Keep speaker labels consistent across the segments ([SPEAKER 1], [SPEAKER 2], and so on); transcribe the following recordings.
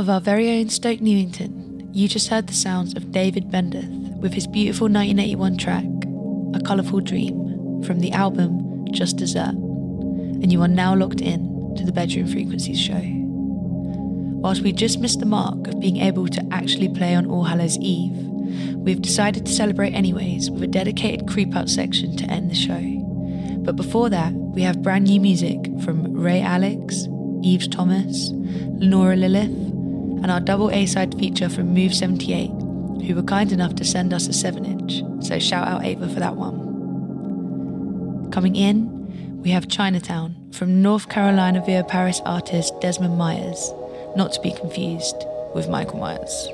[SPEAKER 1] of our very own Stoke Newington, you just heard the sounds of David Bendeth with his beautiful 1981 track, A Colourful Dream, from the album Just Dessert. And you are now locked in to the Bedroom Frequencies show. Whilst we just missed the mark of being able to actually play on All Hallows Eve, we've decided to celebrate anyways with a dedicated creep out section to end the show. But before that,
[SPEAKER 2] we have brand new music from Ray Alex, Eve Thomas, Lenora Lilith, and our double A side feature from Move 78, who were kind enough to send us a 7 inch, so shout out Ava for that one. Coming in, we have Chinatown from North Carolina via Paris artist Desmond Myers, not to be confused with Michael Myers.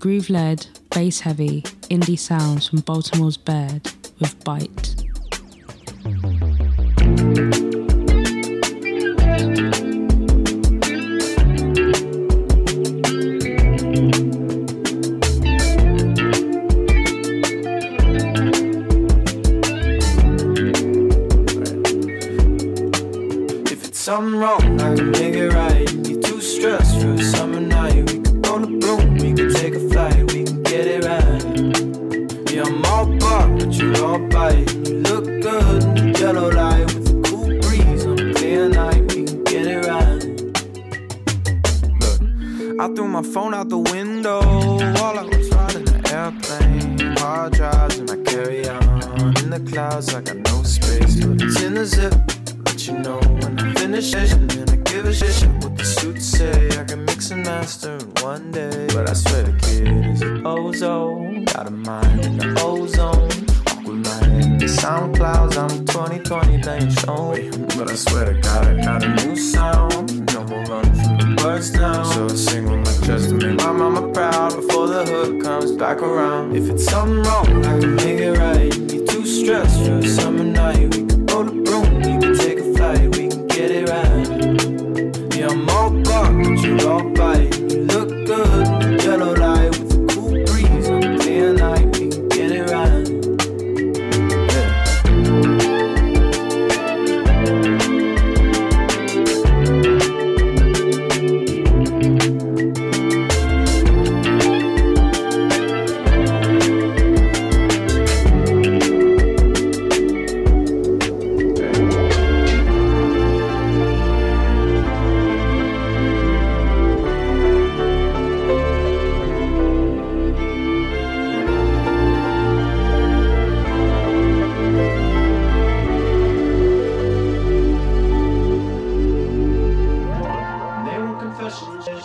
[SPEAKER 2] groove led, bass heavy, indie sounds from Baltimore's Baird with Bite.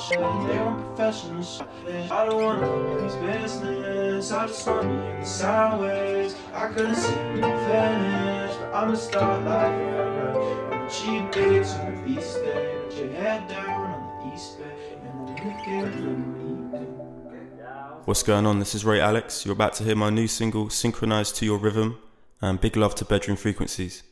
[SPEAKER 3] They want professionals. I don't want nobody's business. I just want me be in the sideways. I couldn't see me finish, but I'm a star like Erica. On the cheap dates on the feast day, put your head down on the east bay, and on the weekend
[SPEAKER 4] What's going on? This is Ray Alex. You're about to hear my new single, Synchronized to Your Rhythm, and big love to Bedroom Frequencies.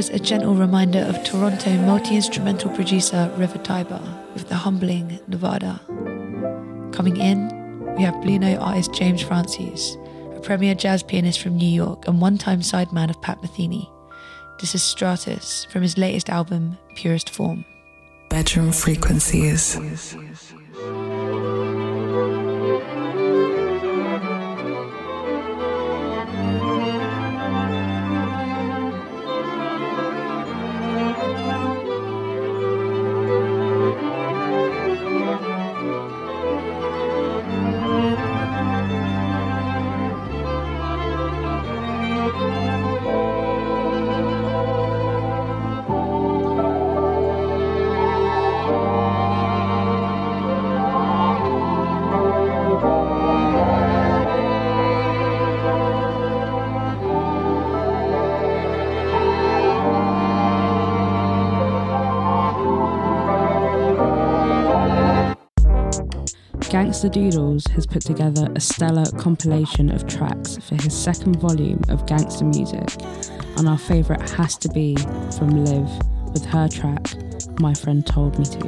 [SPEAKER 1] Was a gentle reminder of Toronto multi instrumental producer River Tiber with the humbling Nevada. Coming in, we have Blue Note artist James Francies, a premier jazz pianist from New York and one time sideman of Pat Metheny. This is Stratus from his latest album, Purest Form.
[SPEAKER 5] Bedroom frequencies.
[SPEAKER 6] Doodles has put together a stellar compilation of tracks for his second volume of gangster music, and our favourite has to be from Liv with her track, My Friend Told Me to.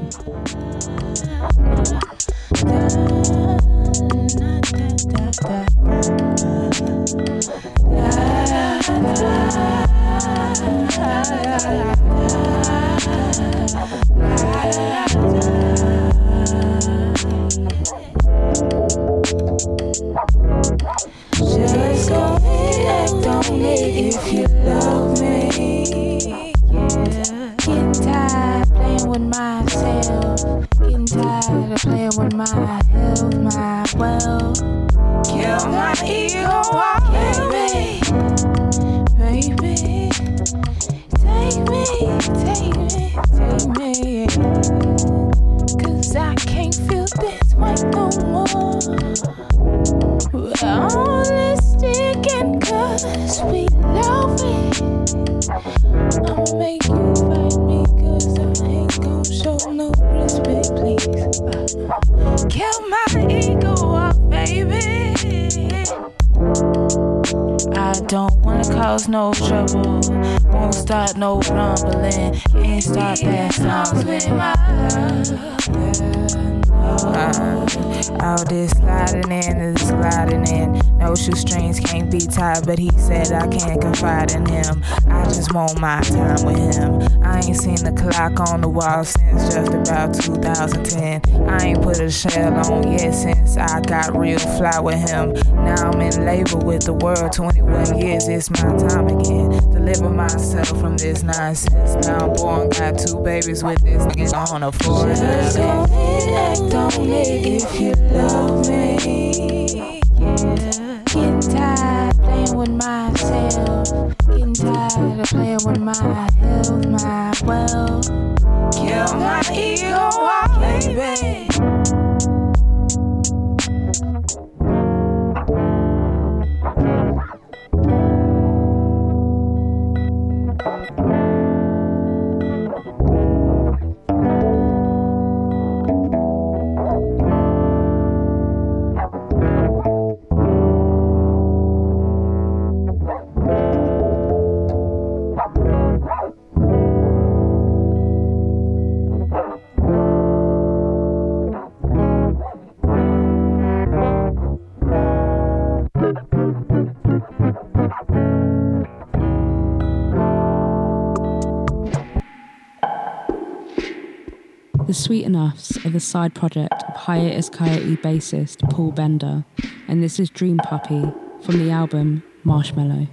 [SPEAKER 7] No rumbling. Can't start that song with my love. Uh, all this sliding in is sliding in. No shoestrings can't be tied, but he said I can't confide in him. I just want my time with him. I ain't seen the clock on the wall since just about 2010. I ain't put a shell on yet since I got real fly with him. Now I'm in labor with the world. 21 years, it's my time again. Deliver myself from this nonsense. Now I'm born, got two babies with this nigga on a floor. Just go act on it if you love me. Yeah. Getting tired playing with myself. Getting tired of playing with my health, my wealth. Kill my ego, baby.
[SPEAKER 6] The Sweet Enoughs are the side project of Hiatus Kaiyote bassist Paul Bender, and this is Dream Puppy from the album Marshmallow.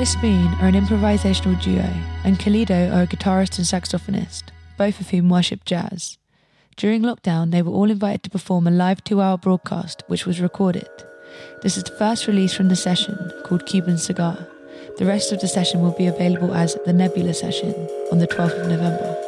[SPEAKER 1] Alice Moon are an improvisational duo, and Kalido are a guitarist and saxophonist, both of whom worship jazz. During lockdown, they were all invited to perform a live two hour broadcast, which was recorded. This is the first release from the session, called Cuban Cigar. The rest of the session will be available as the Nebula Session on the 12th of November.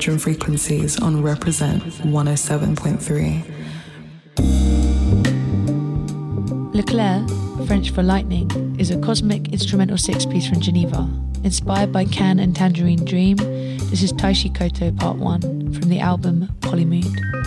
[SPEAKER 5] Bedroom frequencies on Reprezent 107.3.
[SPEAKER 1] L'Éclair, French for lightning, is a cosmic instrumental six piece from Geneva. Inspired by Can and Tangerine Dream, this is Taishi Koto Part 1 from the album Polymood.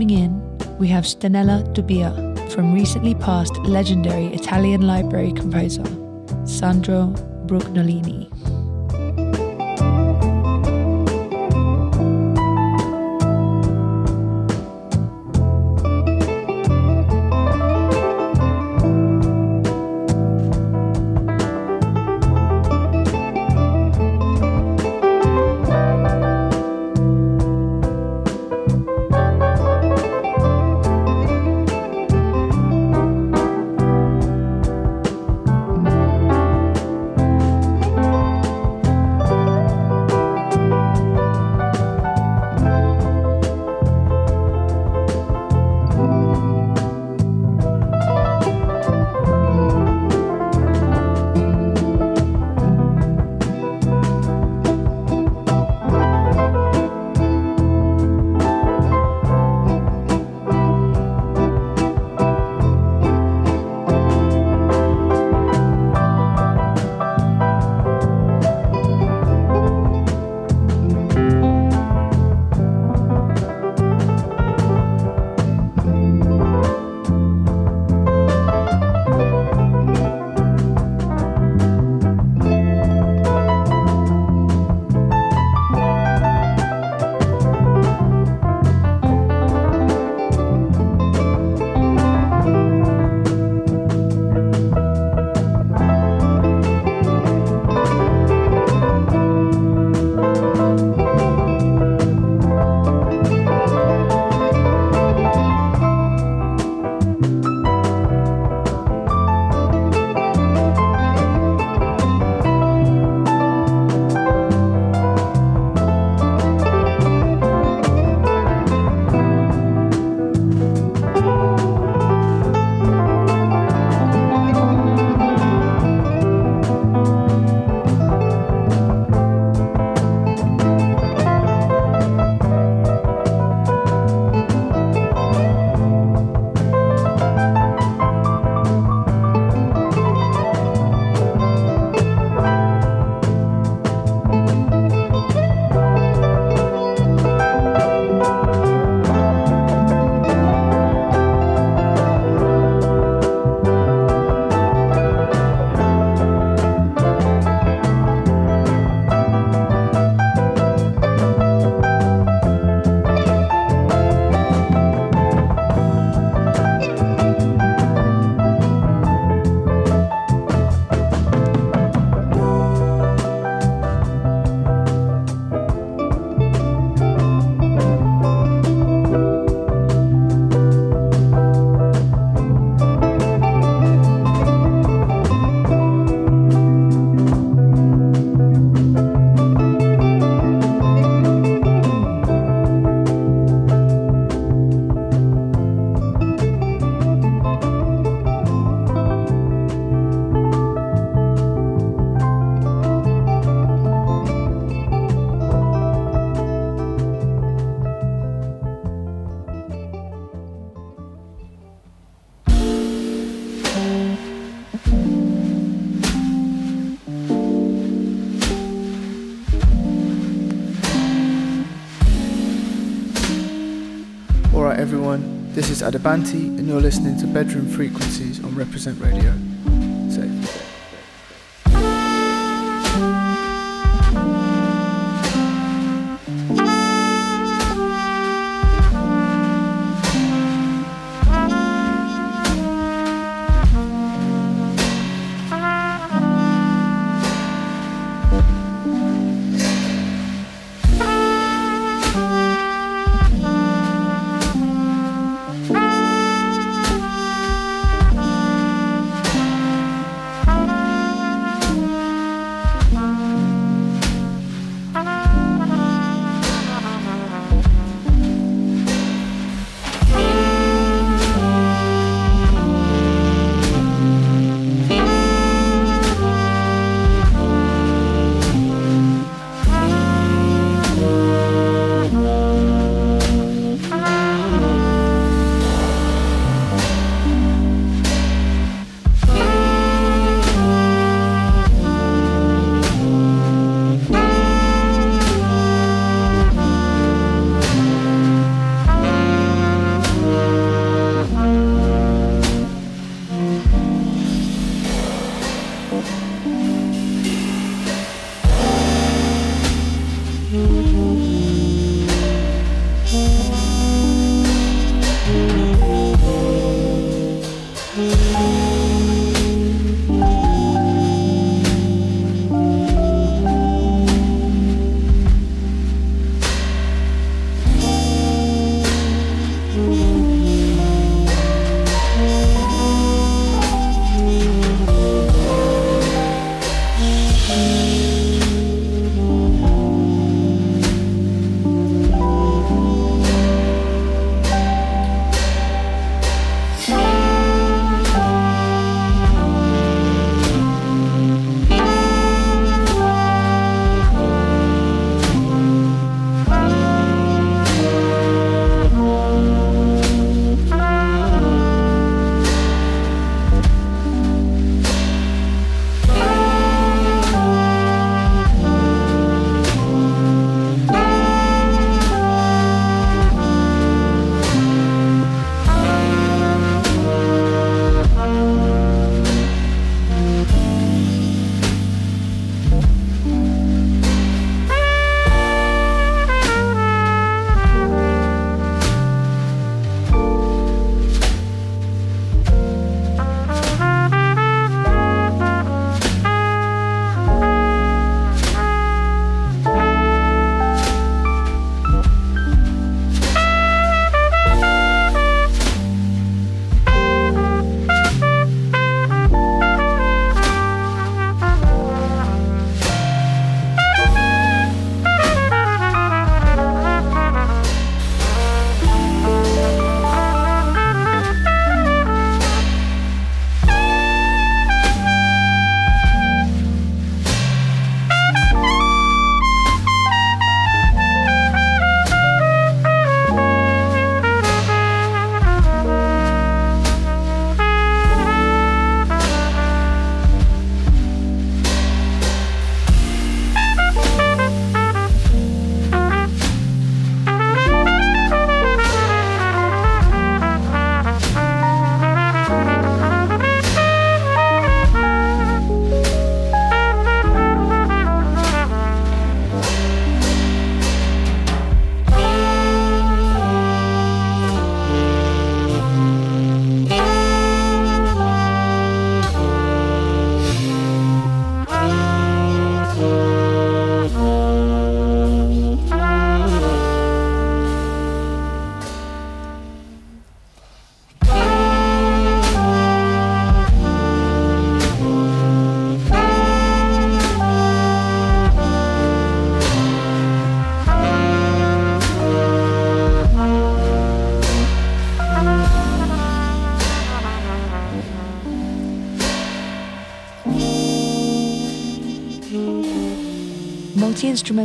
[SPEAKER 1] Coming in, we have Stanella Dubia from recently passed legendary Italian library composer Sandro Brugnolini.
[SPEAKER 8] Everyone. This is Adabanti, and you're listening to Bedroom Frequencies on Reprezent Radio.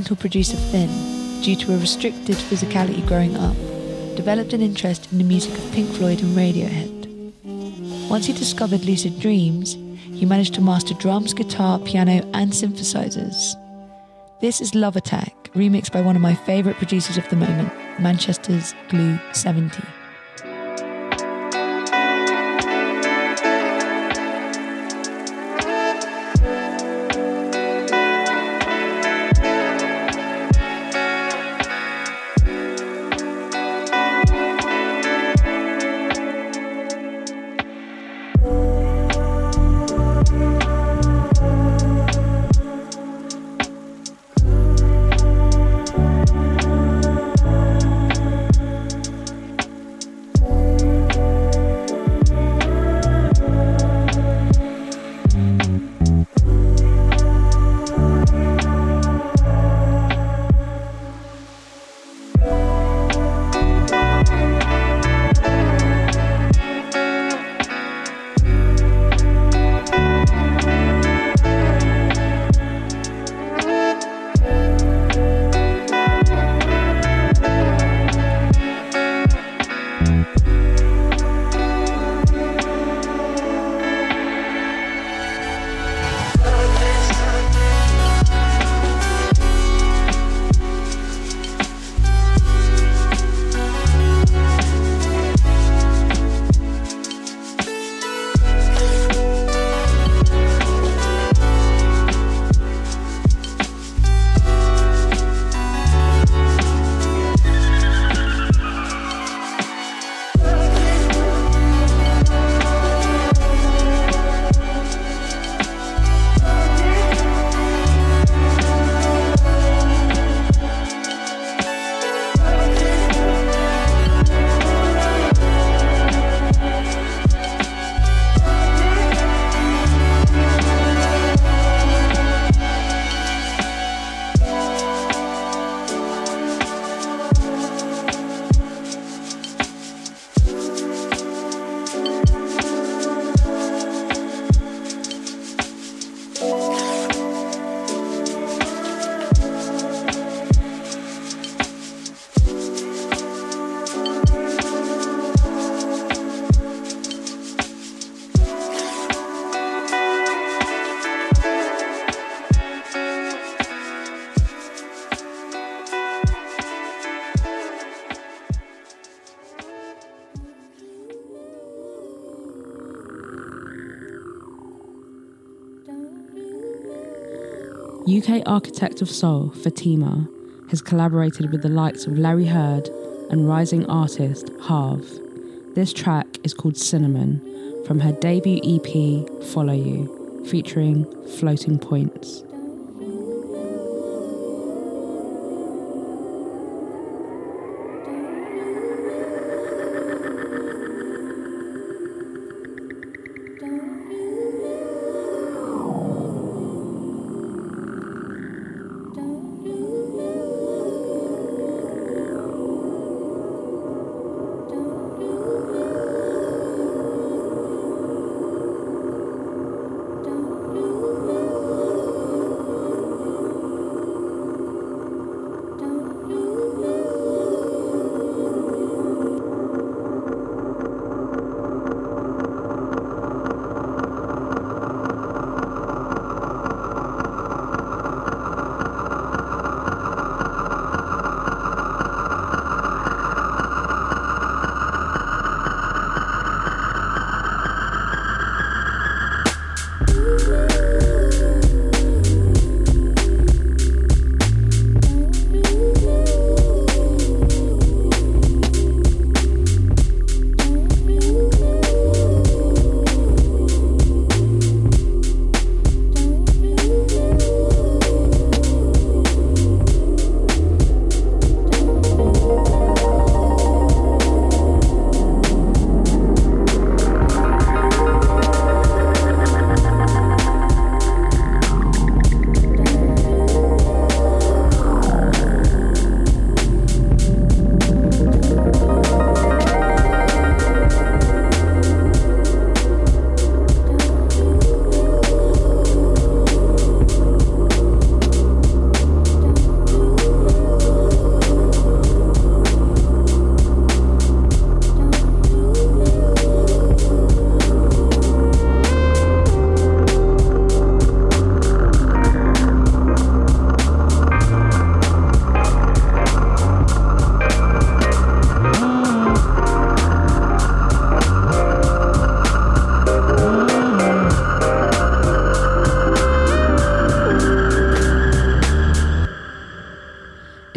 [SPEAKER 1] Producer Finn, due to a restricted physicality growing up, developed an interest in the music of Pink Floyd and Radiohead. Once he discovered lucid dreams, he managed to master drums, guitar, piano, and synthesizers. This is Love Attack, remixed by one of my favourite producers of the moment, Manchester's Glue 70.
[SPEAKER 9] UK architect of soul, Fatima, has collaborated with the likes of Larry Heard and rising artist Harv. This track is called Cinnamon from her debut EP, Follow You, featuring Floating Points.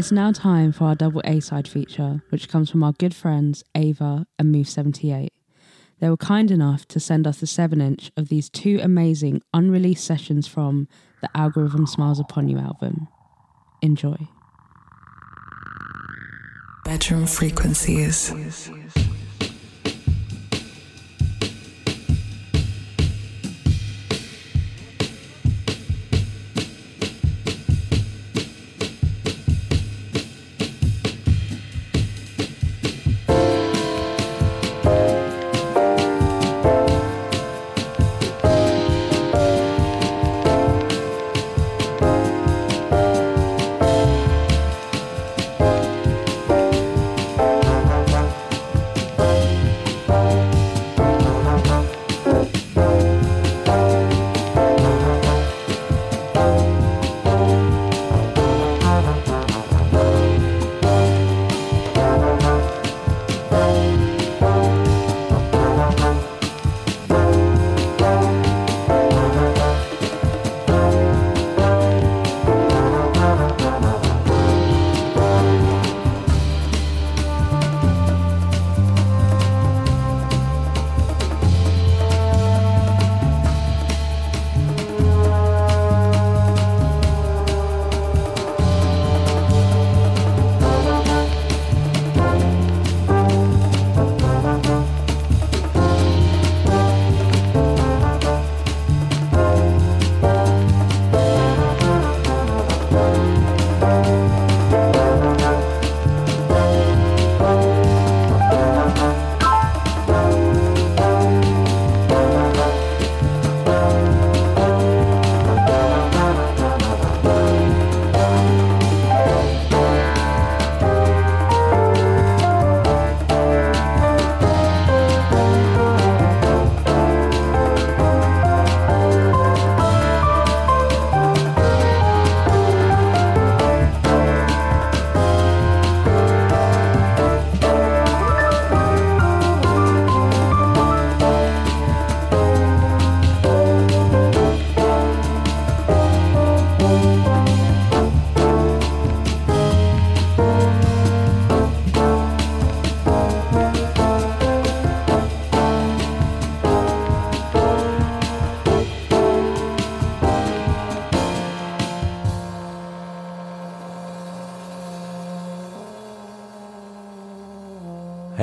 [SPEAKER 9] It's now time for our double A side feature, which comes from our good friends Aver and Move78. They were kind enough to send us the 7 inch of these two amazing unreleased sessions from the Algorithm Smiles Upon You album. Enjoy.
[SPEAKER 5] Bedroom frequencies.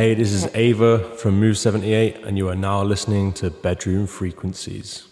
[SPEAKER 10] Hey, this is Aver from Move 78, and you are now listening to Bedroom Frequencies.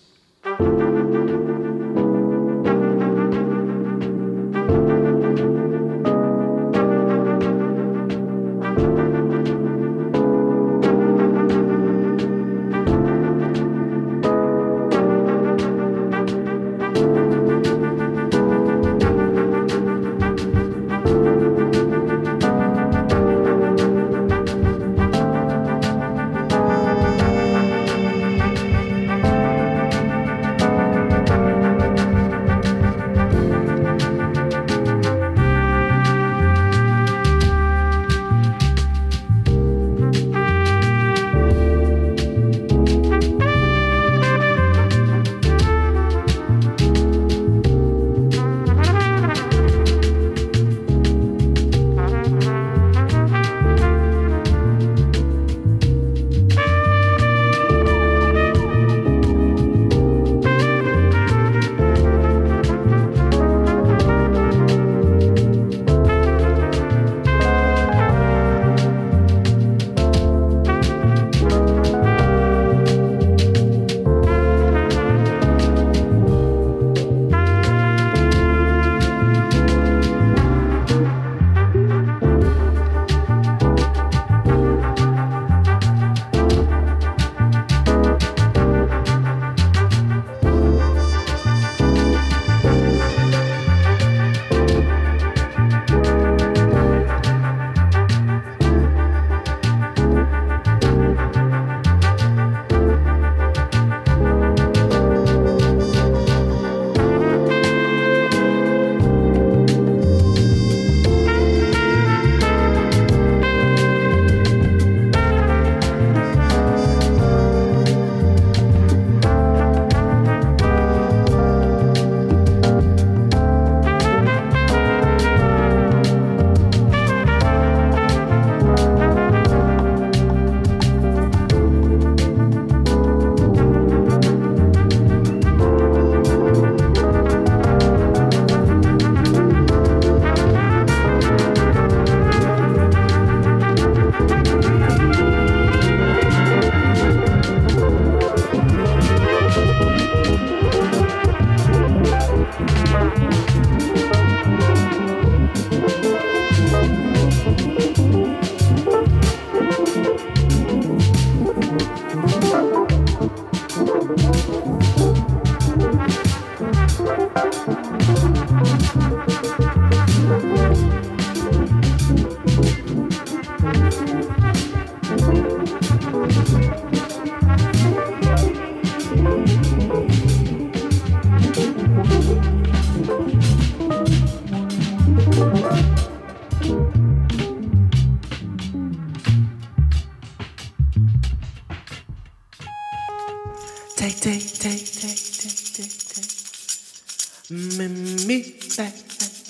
[SPEAKER 11] Me back,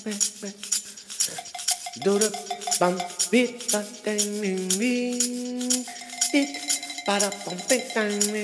[SPEAKER 11] back, back. Do the bum beat, but then me, it, ba da bum beat, dang, Oh,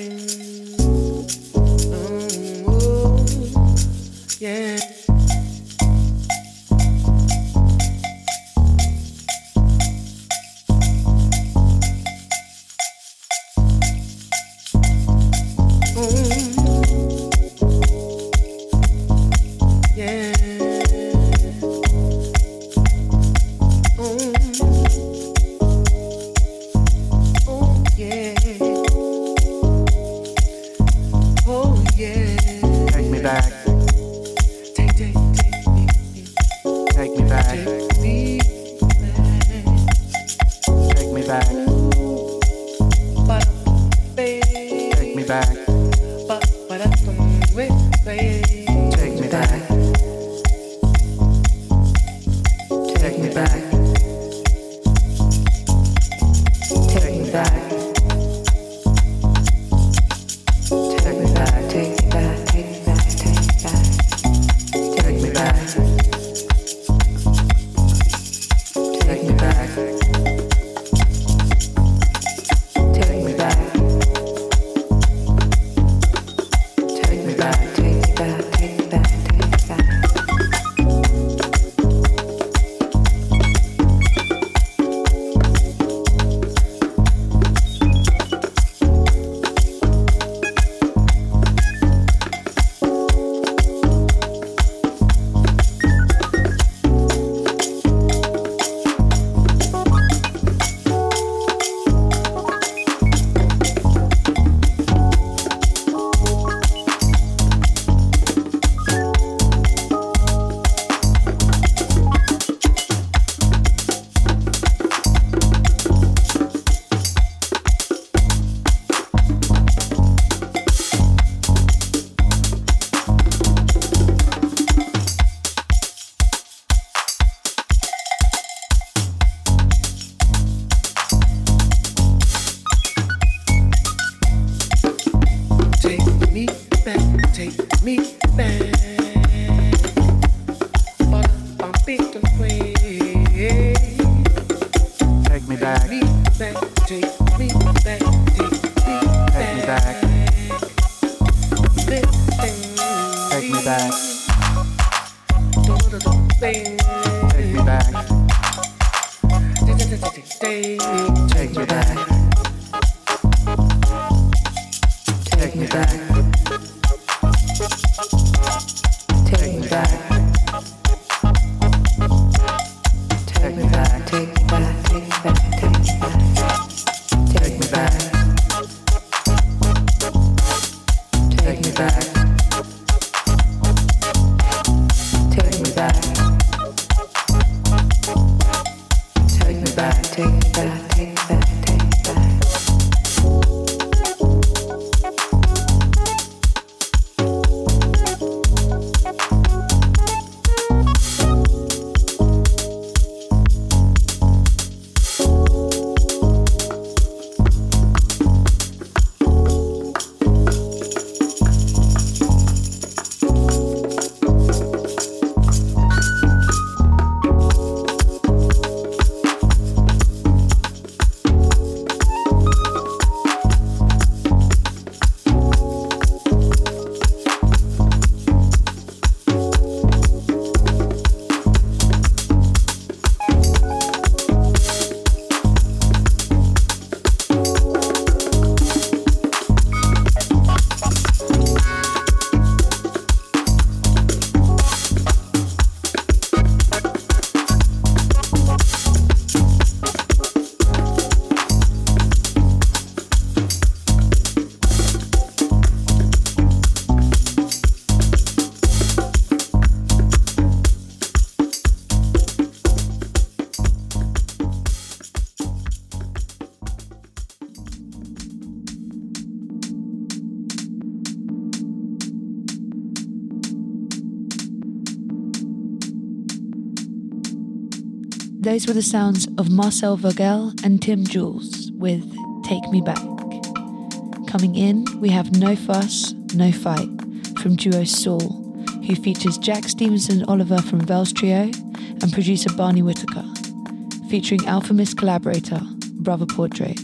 [SPEAKER 1] the sounds of Marcel Vogel and Tim Jules with Take Me Back. Coming in, we have No Fuss, No Fight from duo Saul, who features Jack Stevenson and Oliver from Vels Trio and producer Barney Whitaker, featuring Alfa Mist collaborator Brother Portrait.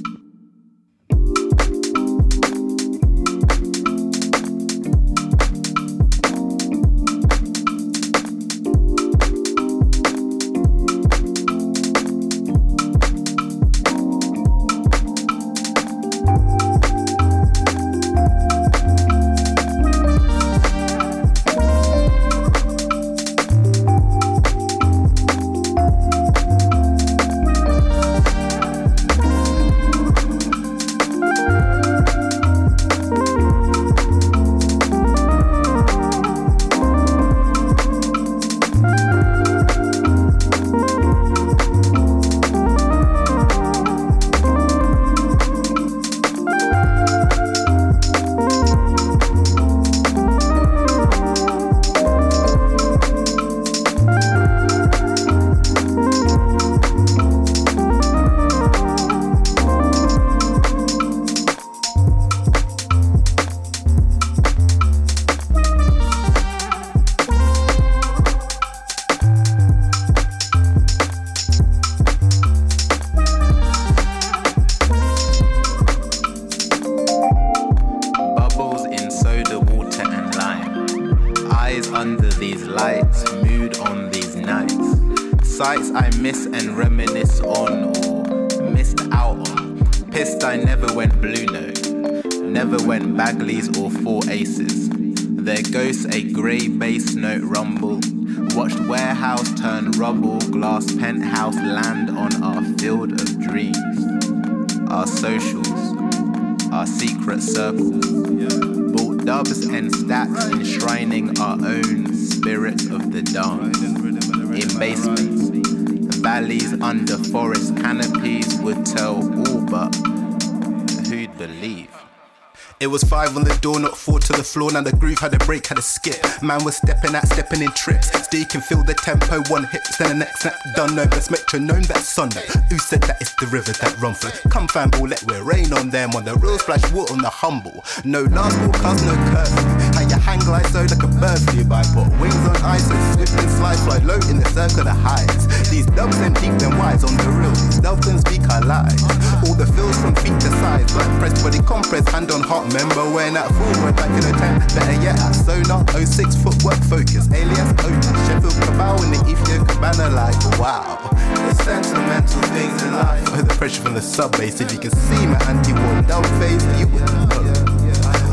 [SPEAKER 12] Floor. Now the groove had a break, had a skip. Man was stepping out, stepping in trips. Steve can feel the tempo, one hit, then the next snap. Done no best metronome, that's Sunday. Who said that it's the river that run through? Come fan ball, let we rain on them. On the real splash water on the humble. No last cause no curfew. Hang glide so like a bird flew by. Put wings on ice, so swift and slide, fly low in the circle of heights. These dubs and deep and wise on the real. These and speak our lives. All the fills from feet to sides, like press body compress, hand on heart. Remember when that fool went back in the tent? Better yet, at Sonar, 06 footwork focus, alias Otis, Sheffield Cabal in the Ethiopia Cabana, like wow. The sentimental things in life. The pressure from the sub bass, if you can see my anti-war dub face, you would know.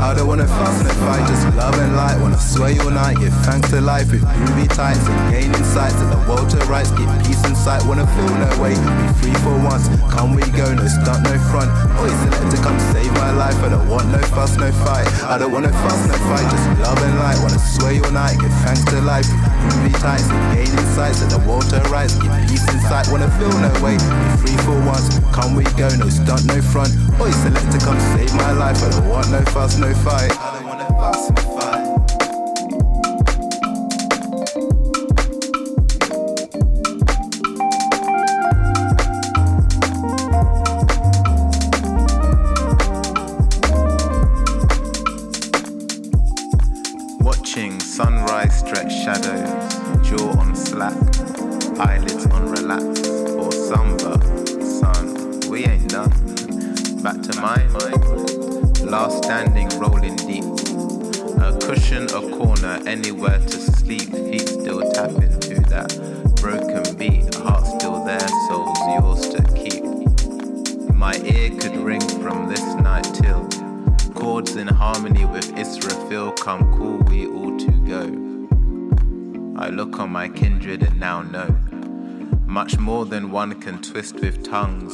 [SPEAKER 12] I don't wanna fuss and fight, just love and light. Wanna all night, give thanks to life with groovy tights and gain insights to the world to rights. Get peace in sight, wanna feel no way. Be free for once, come we go, no stunt, no front. Always select to come save my life. I don't want no fuss, no fight. I don't wanna fuss, no fight, just love and light. Wanna all night, give thanks to life with groovy tights and gain insights to the water rights. Get peace in sight, wanna feel no way. Be free for once, come we go, no stunt, no front. Always select to come save my life. I don't want no fuss, no fight. I don't wanna fuss and fight.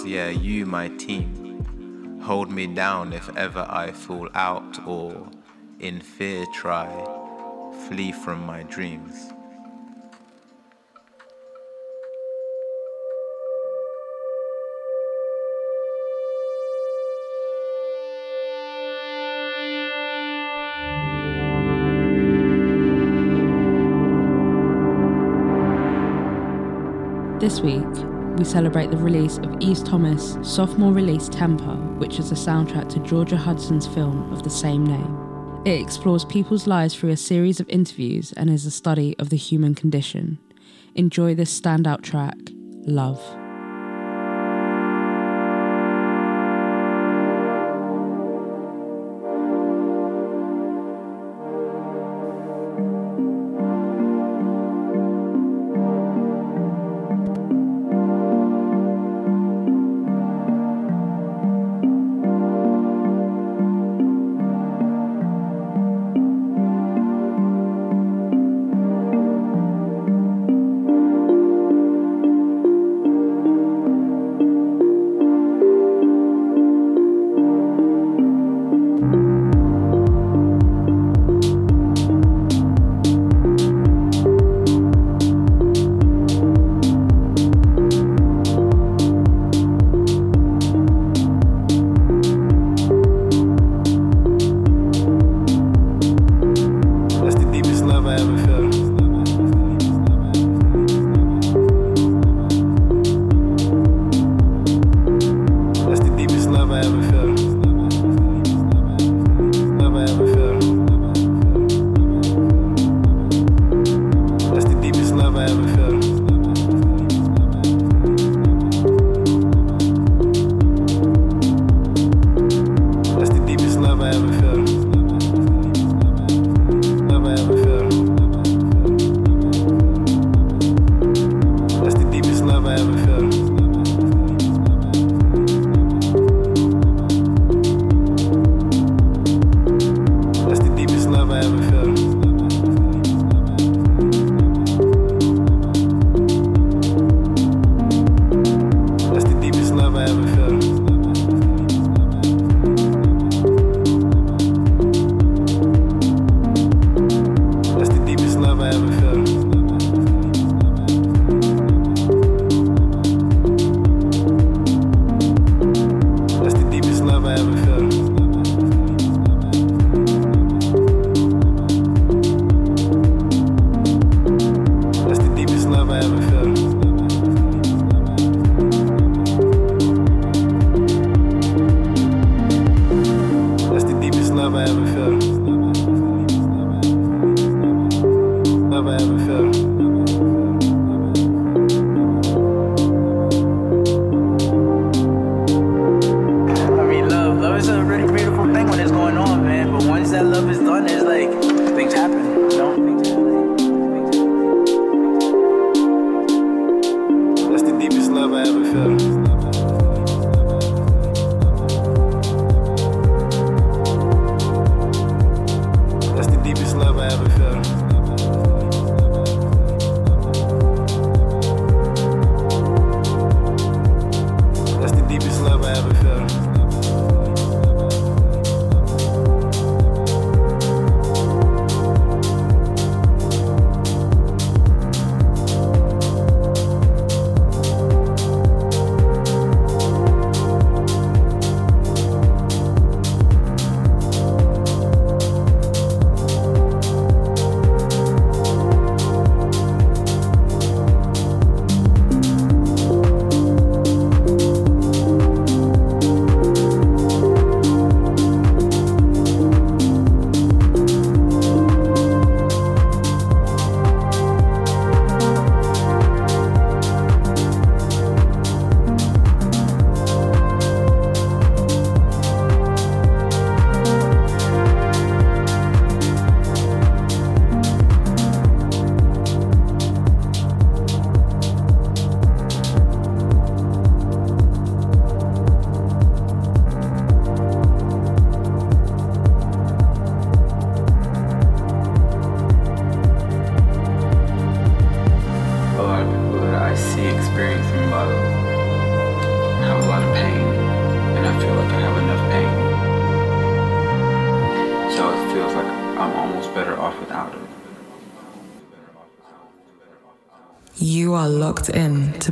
[SPEAKER 9] Yeah, you, my team, hold me down if ever I fall out or in fear try flee from my dreams.
[SPEAKER 13] This week,
[SPEAKER 9] we celebrate the release of Ease Thomas' sophomore release Temper, which is the soundtrack to Georgia Hudson's film of the same name. It explores people's lives through a series of interviews and is a study of the human condition. Enjoy this standout track,
[SPEAKER 14] Love.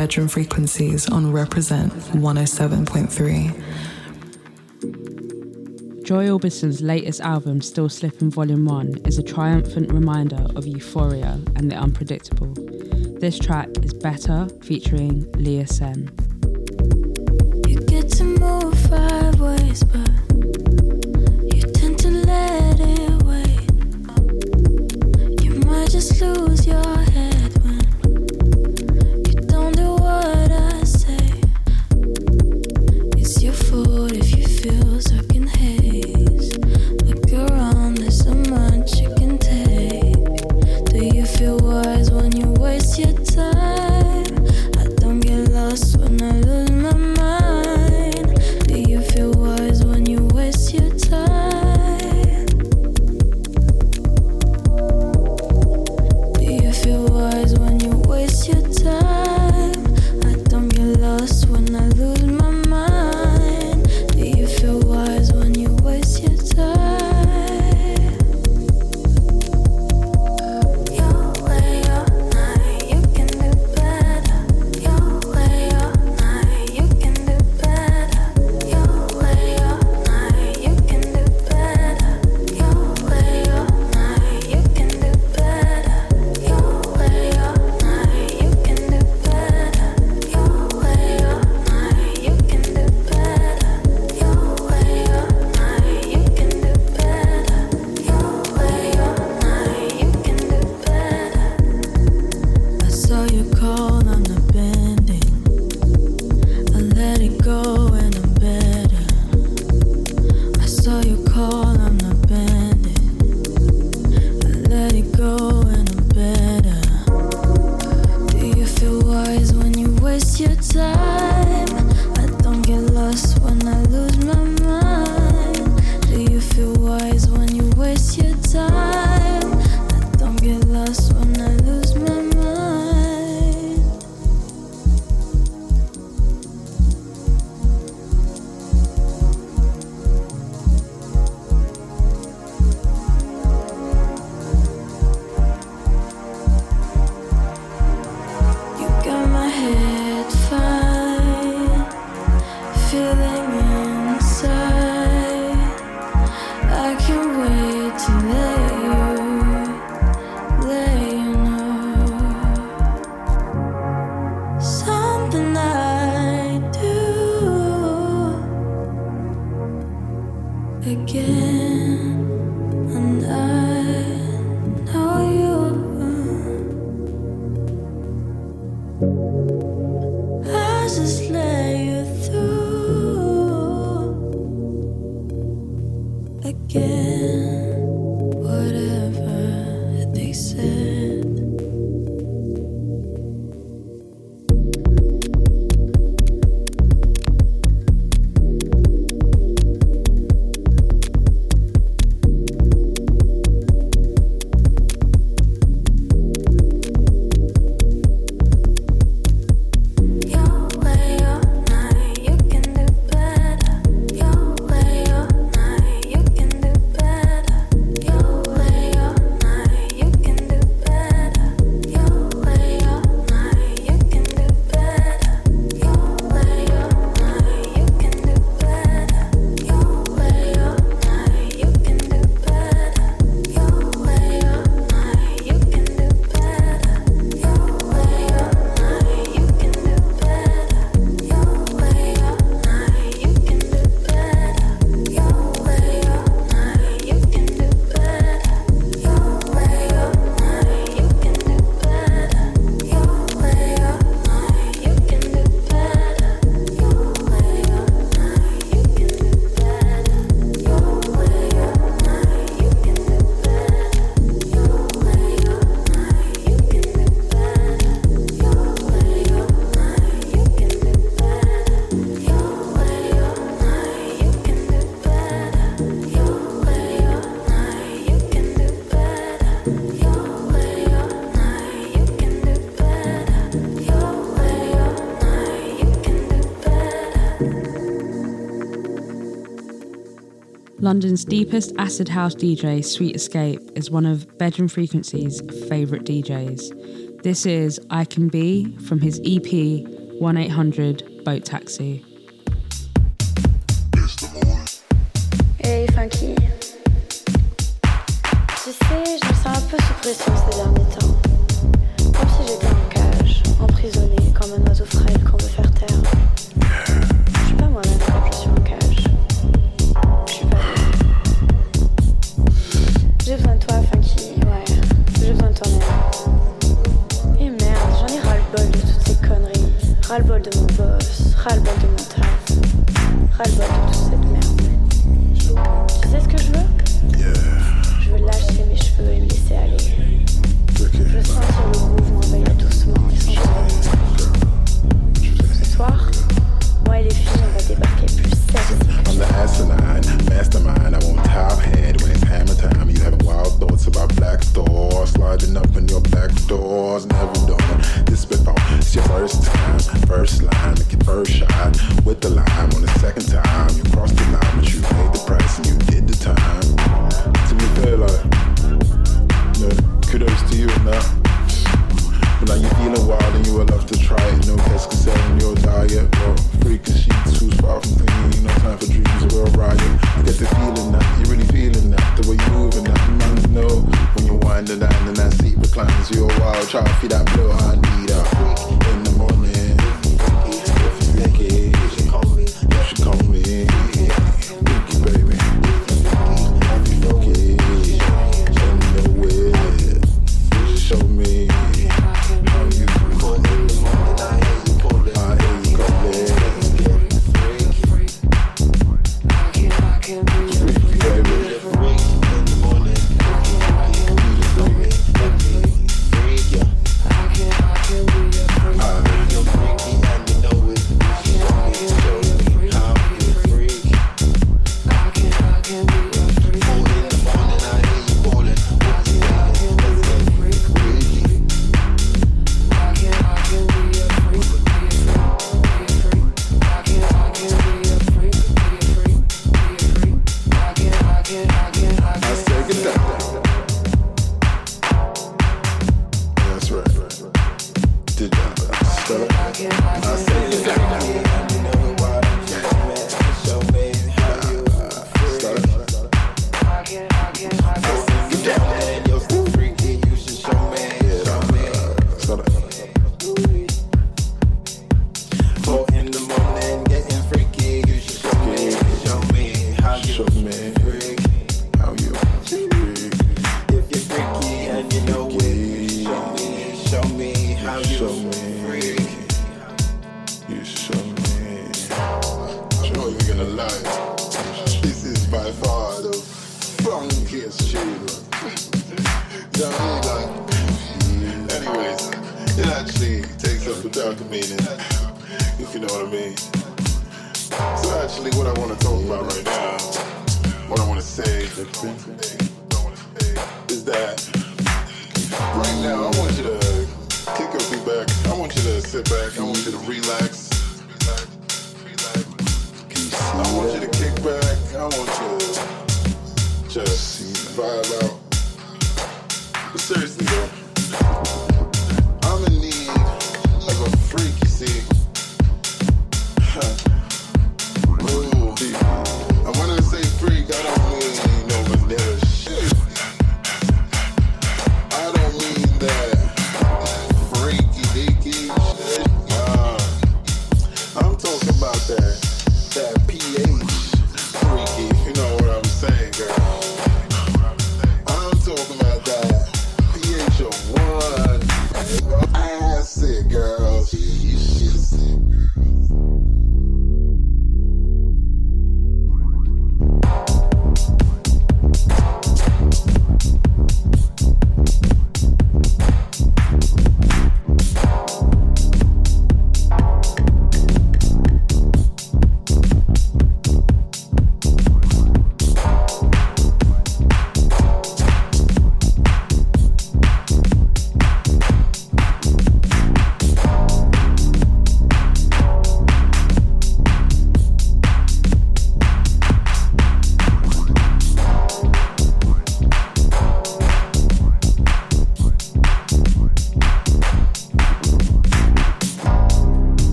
[SPEAKER 5] bedroom frequencies on Reprezent 107.3.
[SPEAKER 9] Joy Orbison's latest album, Still Slipping Volume 1, is a triumphant reminder of euphoria and the unpredictable.
[SPEAKER 13] This track is Better featuring Léa Sen.
[SPEAKER 15] You get to move but
[SPEAKER 13] London's deepest acid house DJ, Sweet Escape, is one of Bedroom Frequency's favourite DJs. This is I Can Be from his EP 1 800 Boat Taxi.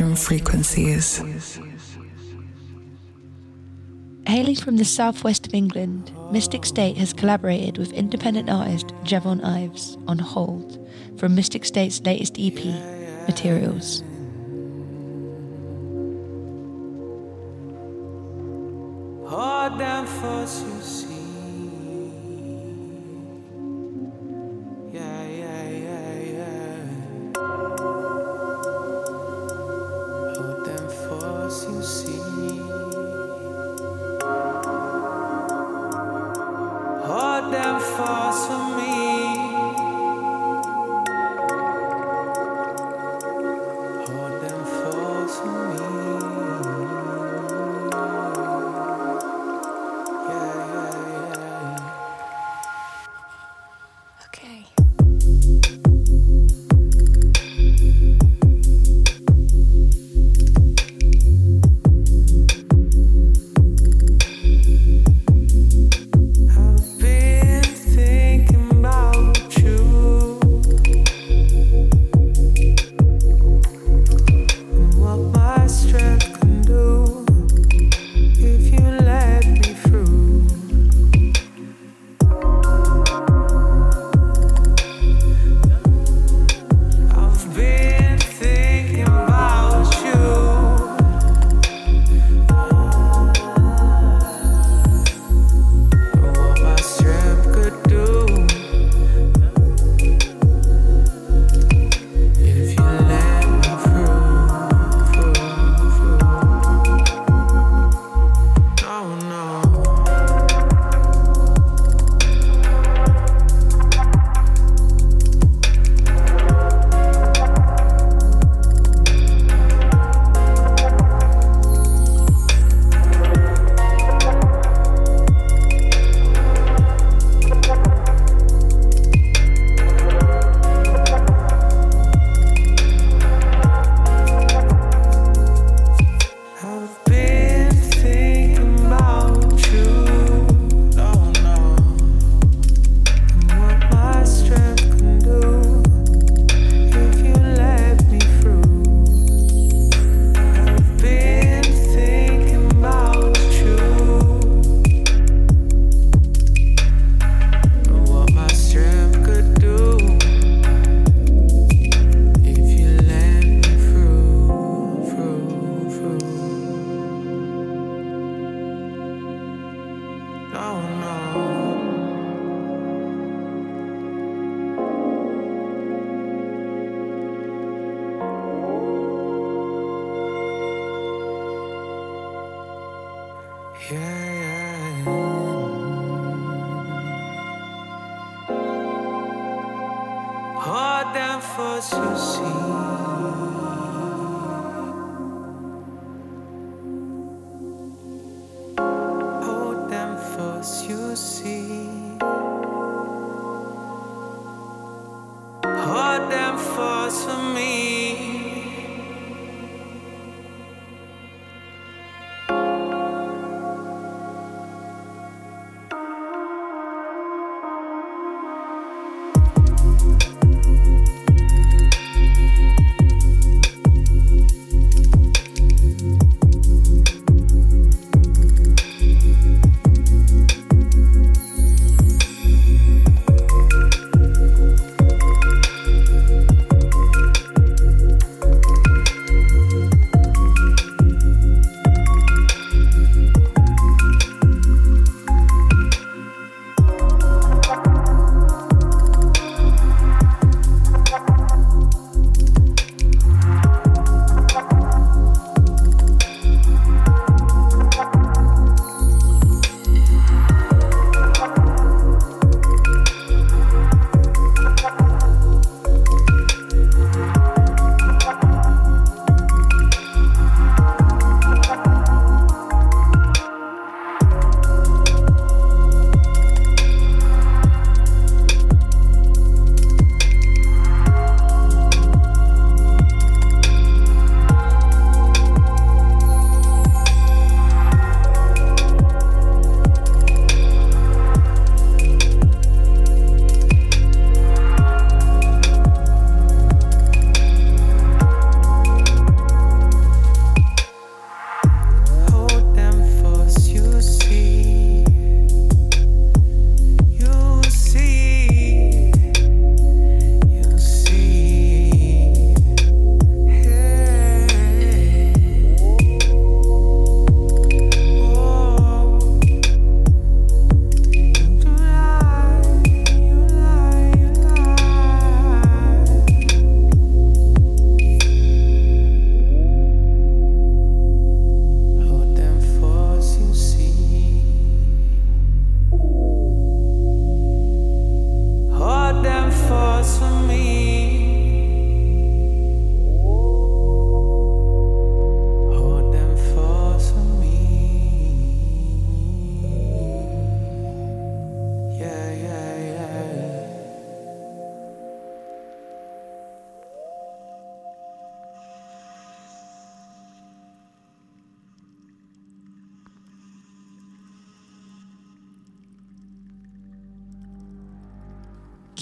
[SPEAKER 5] spectrum frequencies.
[SPEAKER 1] Hailing from the southwest of England, Mystic State has collaborated with independent artist Javon Ives on Hold from Mystic State's latest EP, Materials.
[SPEAKER 3] For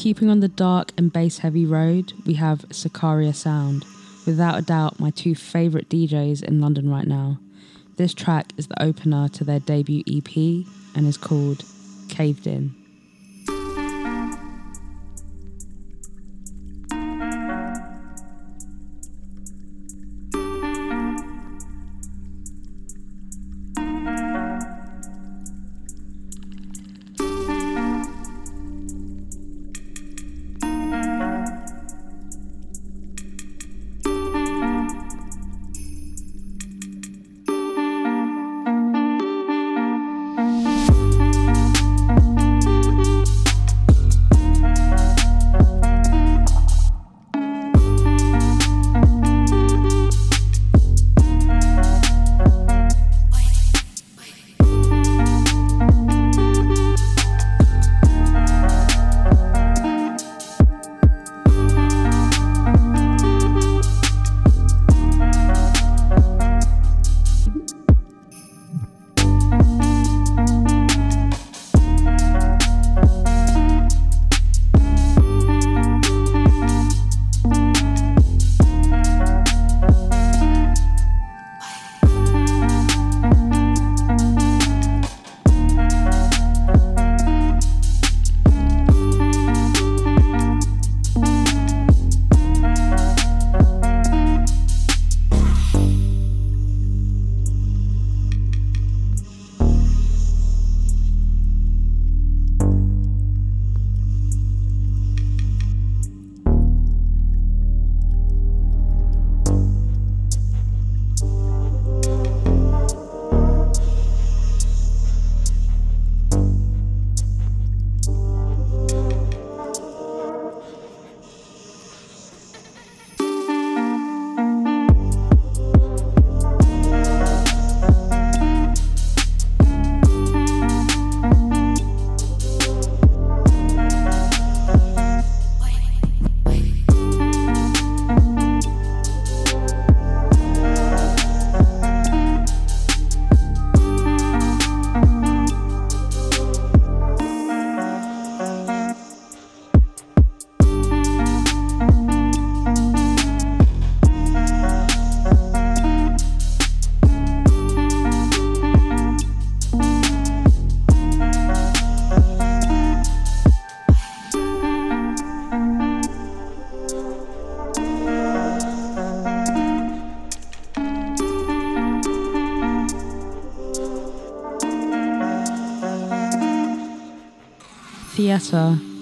[SPEAKER 9] Keeping on the dark and bass heavy road, we have Sicaria Sound, without a doubt my two favourite DJs in London right now. This track is the opener to their debut EP and is called Caved In.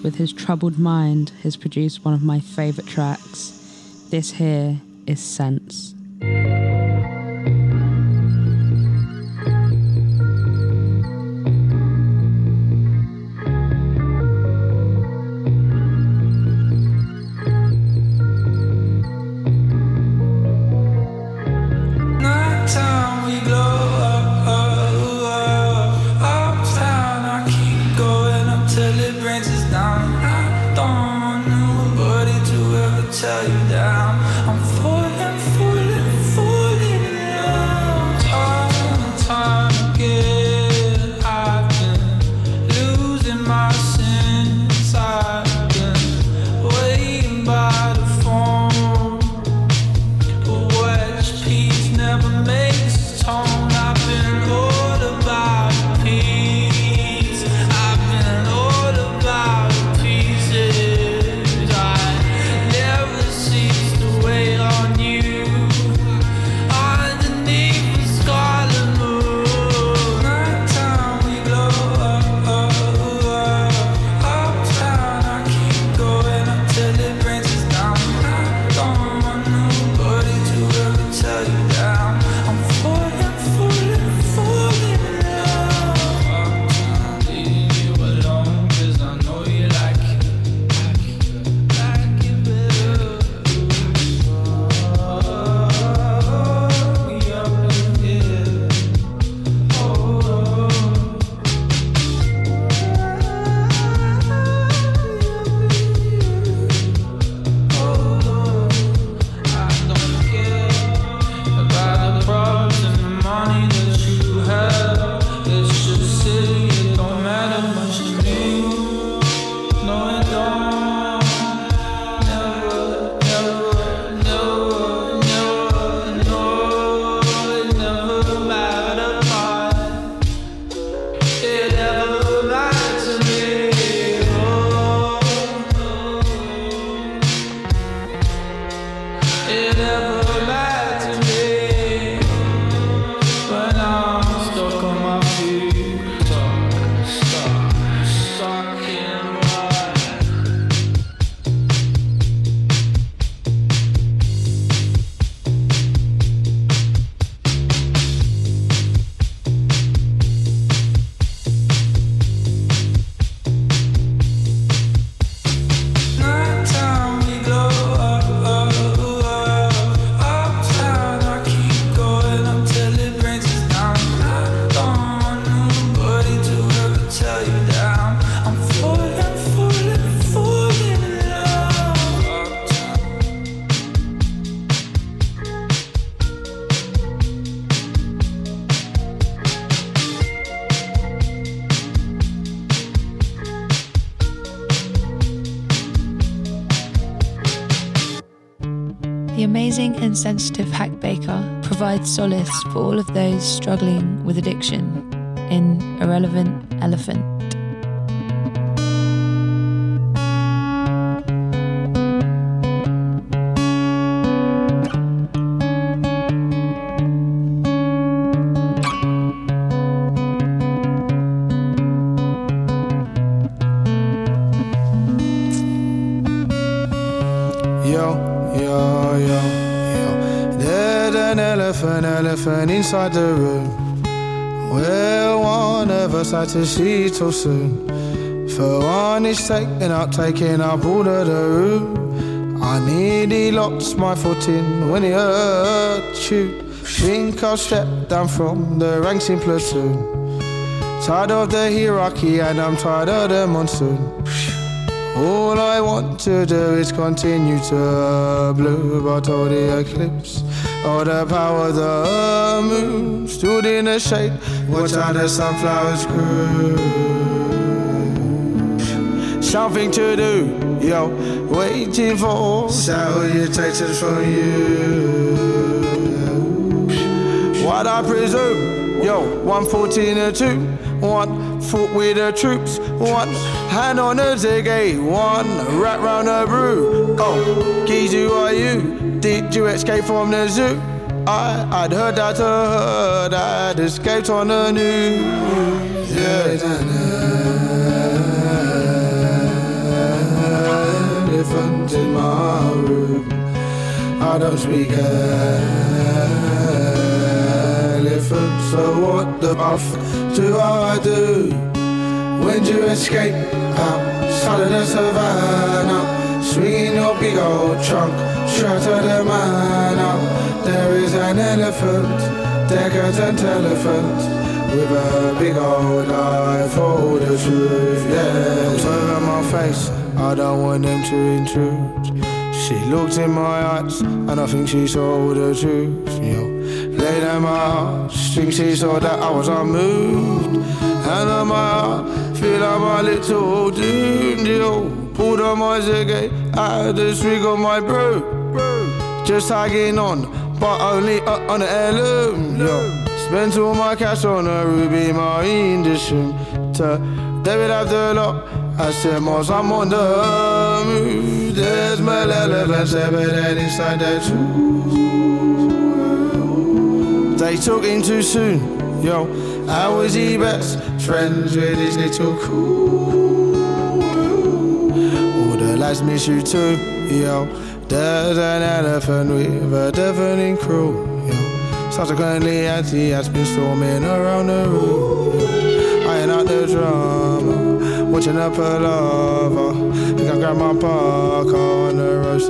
[SPEAKER 13] With his troubled mind, has produced one of my favourite tracks. This here is Sense.
[SPEAKER 1] Solace for all of those struggling with addiction in Irrelevant Elephant.
[SPEAKER 16] Inside the room. Where one of us had to see too soon. For one is taking up, taking up all of the room. I nearly lost my footing when it hurt you. Think I'll step down from the ranks in platoon. Tired of the hierarchy and I'm tired of the monsoon. All I want to do is continue to blow, but all the eclipse, all the power of the moon stood in the shade, watch how the sunflowers grew. Something to do, yo, waiting for salutations from you. What I presume, yo, 114 and 2, one foot with the troops, one hand on the ziggy, one wrap round the brew. Oh, keys, who are you? Did you escape from the zoo? I, I'd heard that, heard I'd escaped on the news. Yeah. elephant in my room. I don't speak elephant, so what the fuck do I do? When you escape outside of the savannah? Swinging your big old trunk, to the man up. There is an elephant, decadent elephant, with a big old eye for the truth. Yeah, turn my face, I don't want them to intrude. She looked in my eyes, and I think she saw the truth. Yo, laid in my heart, think she saw that I was unmoved. And on my heart, feel like my little dude. Yo, pulled on my ziggy, I had the swig of my brew. Just tagging on, but only uh, on the heirloom. Yo, spent all my cash on a ruby edition. To David Abdullah. I said, Mos, I'm on the move. There's my elephants evident inside the truth. They took him too soon, yo. How was he best friends with his little crew? All the lads miss you too, yo. There's an elephant with a deafening crew, yo. Subsequently, as he has been storming around the room. I ain't out the drama watching up a lover. Think I grab my park on the road.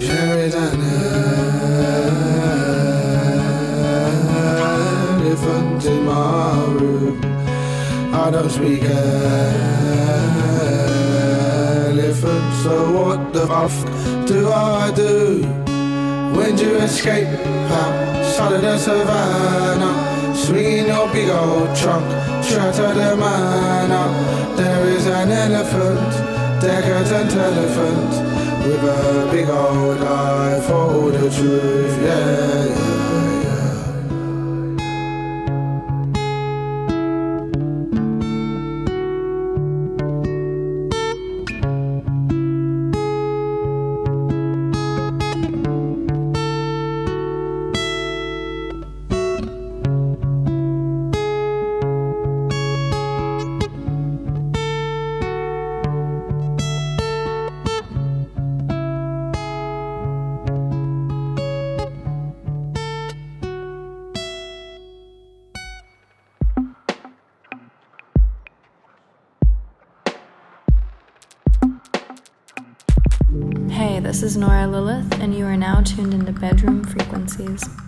[SPEAKER 16] There is an elephant in my room. I don't speak elephant, so what the fuck do I do? When do you escape outside of the savannah? Swinging your big old trunk Straight to the man up There is an elephant Decadent elephant With a big old eye for the truth yeah
[SPEAKER 15] Frequencies.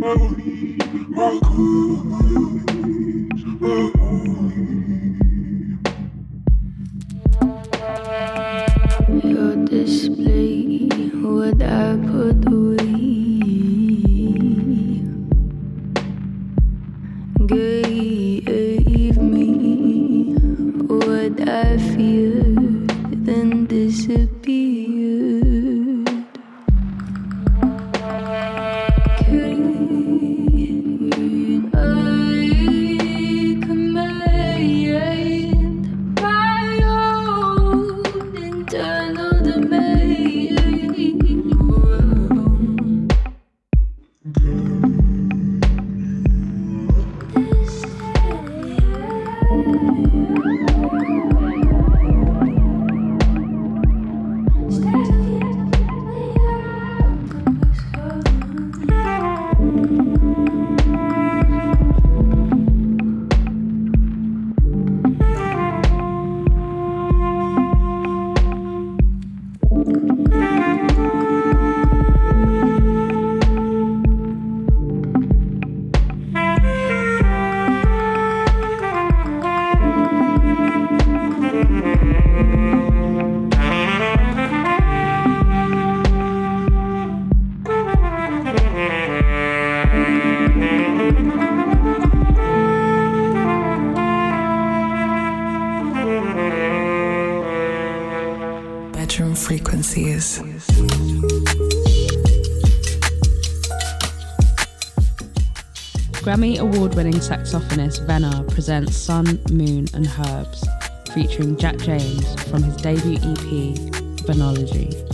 [SPEAKER 17] Your
[SPEAKER 3] Sun, Moon, and Herbs, featuring Jack James from his debut EP, Venology.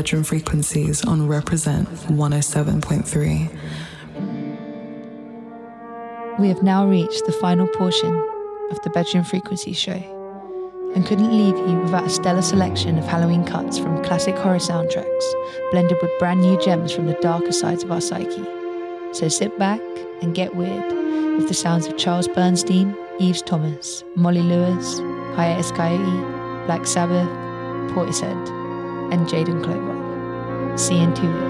[SPEAKER 5] Bedroom frequencies on Reprezent 107.3.
[SPEAKER 1] We have now reached the final portion of the Bedroom Frequency show and couldn't leave you without a stellar selection of Halloween cuts from classic horror soundtracks, blended with brand new gems from the darker sides of our psyche. So sit back and get weird with the sounds of Charles Bernstein, Eves Thomas, Molly Lewis, Hiatus Kaiyote, Black Sabbath, Portishead, and Jaden Clover. See you in two weeks.